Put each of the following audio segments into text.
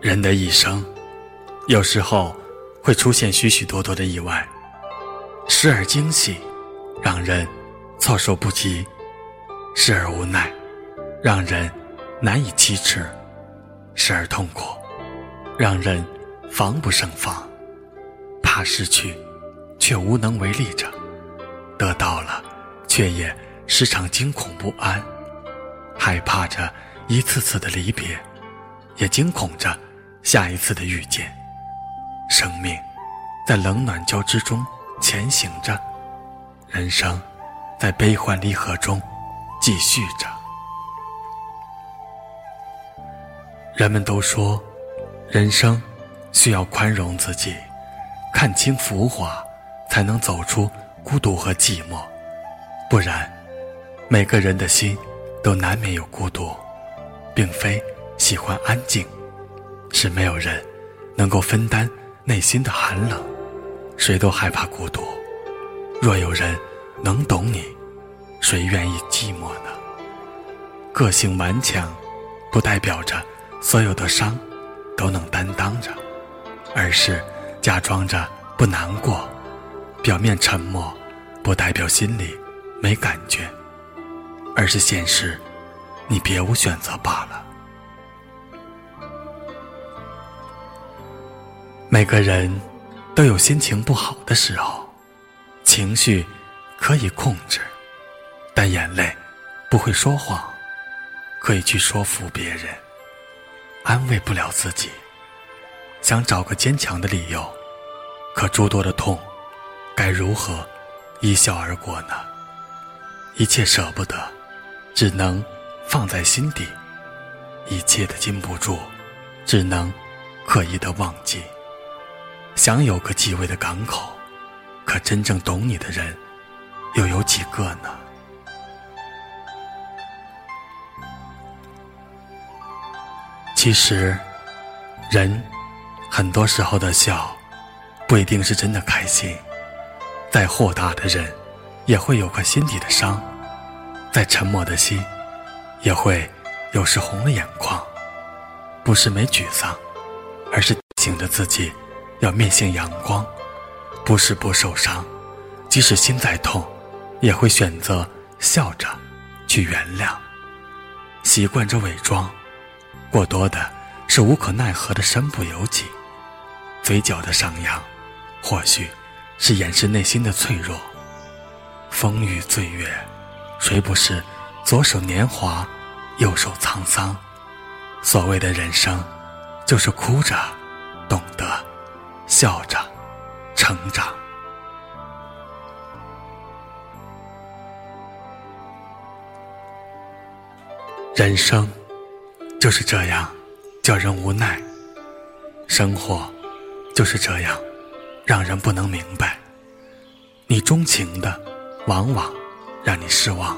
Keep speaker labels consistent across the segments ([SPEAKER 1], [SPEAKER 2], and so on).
[SPEAKER 1] 人的一生，有时候会出现许许多多的意外，时而惊喜，让人措手不及；时而无奈，让人难以启齿；时而痛苦，让人防不胜防。怕失去，却无能为力着；得到了，却也时常惊恐不安，害怕着一次次的离别，也惊恐着下一次的遇见。生命在冷暖交织中前行着，人生在悲欢离合中继续着。人们都说，人生需要宽容自己。看清浮华，才能走出孤独和寂寞。不然，每个人的心都难免有孤独，并非喜欢安静，是没有人能够分担内心的寒冷。谁都害怕孤独，若有人能懂你，谁愿意寂寞呢？个性顽强，不代表着所有的伤都能担当着，而是。假装着不难过，表面沉默，不代表心里没感觉，而是现实，你别无选择罢了。每个人都有心情不好的时候，情绪可以控制，但眼泪不会说谎，可以去说服别人，安慰不了自己。想找个坚强的理由，可诸多的痛，该如何一笑而过呢？一切舍不得，只能放在心底；一切的禁不住，只能刻意的忘记。想有个继位的港口，可真正懂你的人，又有几个呢？其实，人。很多时候的笑，不一定是真的开心。再豁达的人，也会有颗心底的伤；再沉默的心，也会有时红了眼眶。不是没沮丧，而是醒着自己要面向阳光。不是不受伤，即使心再痛，也会选择笑着去原谅。习惯着伪装，过多的是无可奈何的身不由己。嘴角的上扬，或许是掩饰内心的脆弱。风雨岁月，谁不是左手年华，右手沧桑？所谓的人生，就是哭着懂得，笑着成长。人生就是这样，叫人无奈。生活。就是这样，让人不能明白。你钟情的，往往让你失望；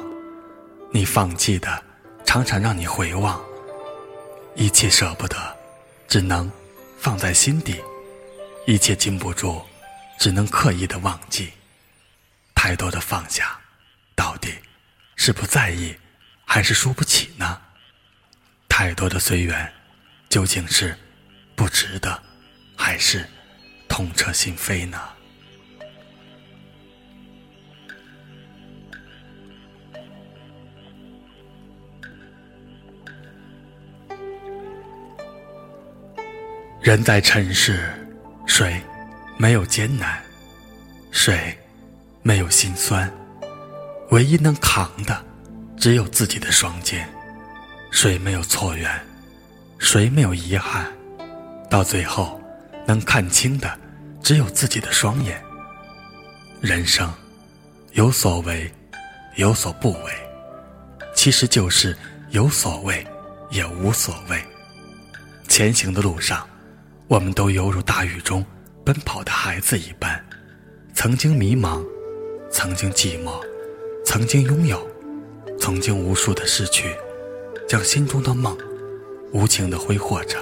[SPEAKER 1] 你放弃的，常常让你回望。一切舍不得，只能放在心底；一切禁不住，只能刻意的忘记。太多的放下，到底是不在意，还是输不起呢？太多的随缘，究竟是不值得？还是痛彻心扉呢？人在尘世，谁没有艰难？谁没有心酸？唯一能扛的，只有自己的双肩。谁没有错缘？谁没有遗憾？到最后。能看清的，只有自己的双眼。人生有所为，有所不为，其实就是有所谓，也无所谓。前行的路上，我们都犹如大雨中奔跑的孩子一般，曾经迷茫，曾经寂寞，曾经拥有，曾经无数的失去，将心中的梦无情的挥霍着。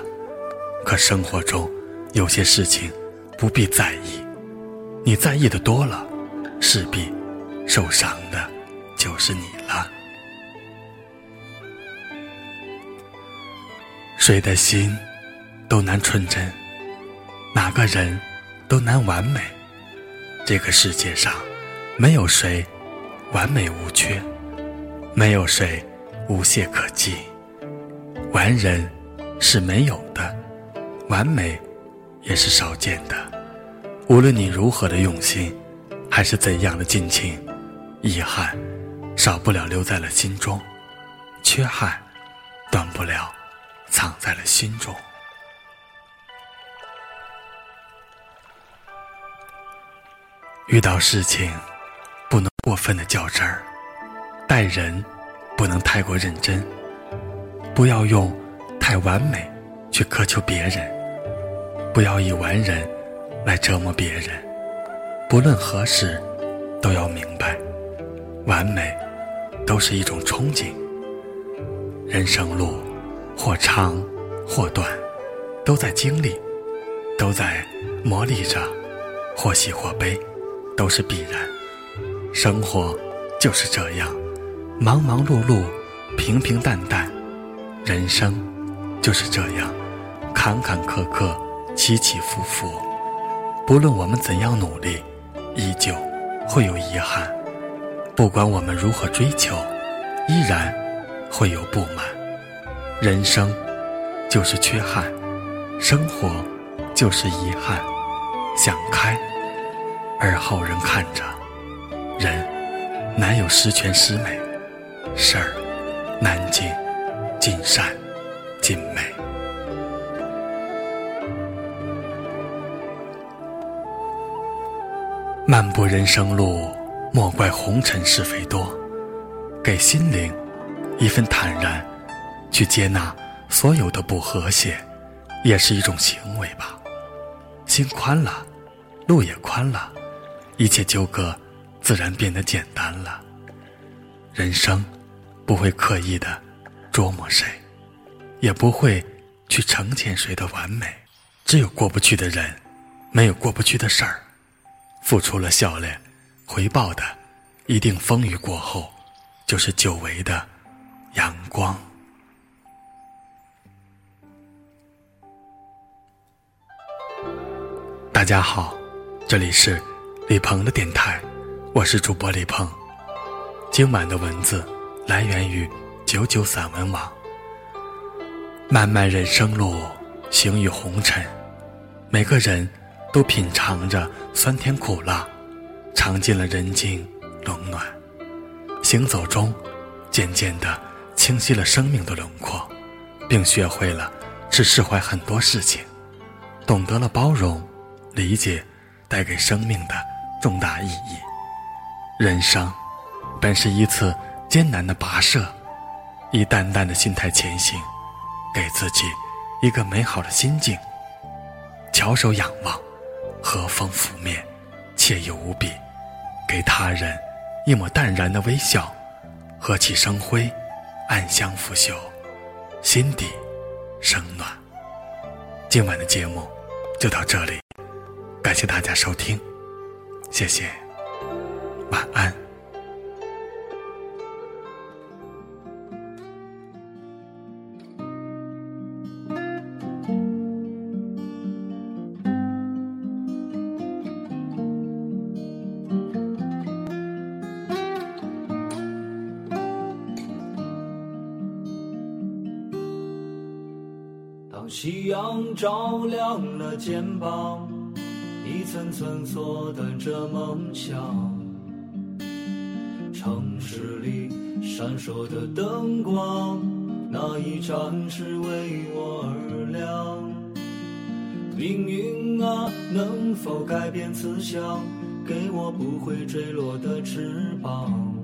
[SPEAKER 1] 可生活中，有些事情不必在意，你在意的多了，势必受伤的就是你了。谁的心都难纯真，哪个人都难完美。这个世界上，没有谁完美无缺，没有谁无懈可击。完人是没有的，完美也是少见的。无论你如何的用心，还是怎样的尽情，遗憾少不了留在了心中，缺憾断不了藏在了心中。遇到事情，不能过分的较真儿；待人，不能太过认真。不要用太完美去苛求别人，不要以完人来折磨别人。不论何时，都要明白，完美都是一种憧憬。人生路，或长或短，都在经历，都在磨砺着，或喜或悲。都是必然，生活就是这样，忙忙碌碌，平平淡淡，人生就是这样，坎坎坷坷，起起伏伏。不论我们怎样努力，依旧会有遗憾；不管我们如何追求，依然会有不满。人生就是缺憾，生活就是遗憾。想开。而后人看着，人难有十全十美，事儿难尽尽善尽美。漫步人生路，莫怪红尘是非多，给心灵一份坦然，去接纳所有的不和谐，也是一种行为吧。心宽了，路也宽了。一切纠葛，自然变得简单了。人生不会刻意的琢磨谁，也不会去成全谁的完美。只有过不去的人，没有过不去的事儿。付出了笑脸，回报的一定风雨过后就是久违的阳光。大家好，这里是。李鹏的电台，我是主播李鹏。今晚的文字来源于九九散文网。漫漫人生路，行于红尘，每个人都品尝着酸甜苦辣，尝尽了人情冷暖。行走中，渐渐的清晰了生命的轮廓，并学会了去释怀很多事情，懂得了包容、理解带给生命的。重大意义。人生本是一次艰难的跋涉，以淡淡的心态前行，给自己一个美好的心境。翘首仰望，和风拂面，惬意无比；给他人一抹淡然的微笑，和气生辉，暗香拂袖，心底生暖。今晚的节目就到这里，感谢大家收听。谢谢，晚安。
[SPEAKER 2] 当夕阳照亮了肩膀。层层缩短着梦想，城市里闪烁的灯光，那一盏是为我而亮。命运啊，能否改变慈祥，给我不会坠落的翅膀，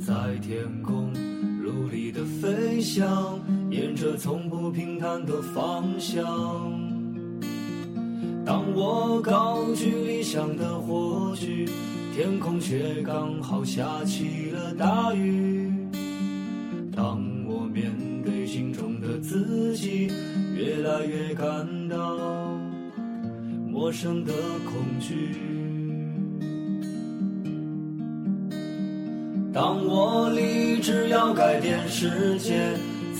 [SPEAKER 2] 在天空努力的飞翔，沿着从不平坦的方向。当我高举理想的火炬，天空却刚好下起了大雨。当我面对心中的自己，越来越感到陌生的恐惧。当我立志要改变世界。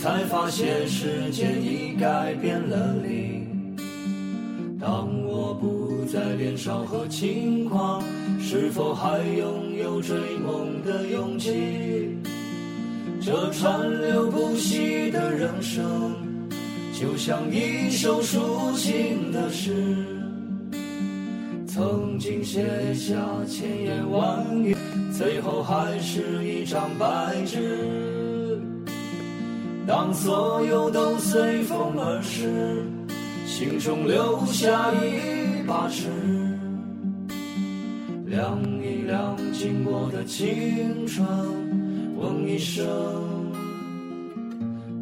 [SPEAKER 2] 才发现世界已改变了你。当我不再年少和轻狂，是否还拥有追梦的勇气？这川流不息的人生，就像一首抒情的诗，曾经写下千言万语，最后还是一张白纸。当所有都随风而逝，心中留下一把尺，量一量经过的青春，问一声，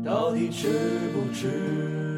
[SPEAKER 2] 到底值不值？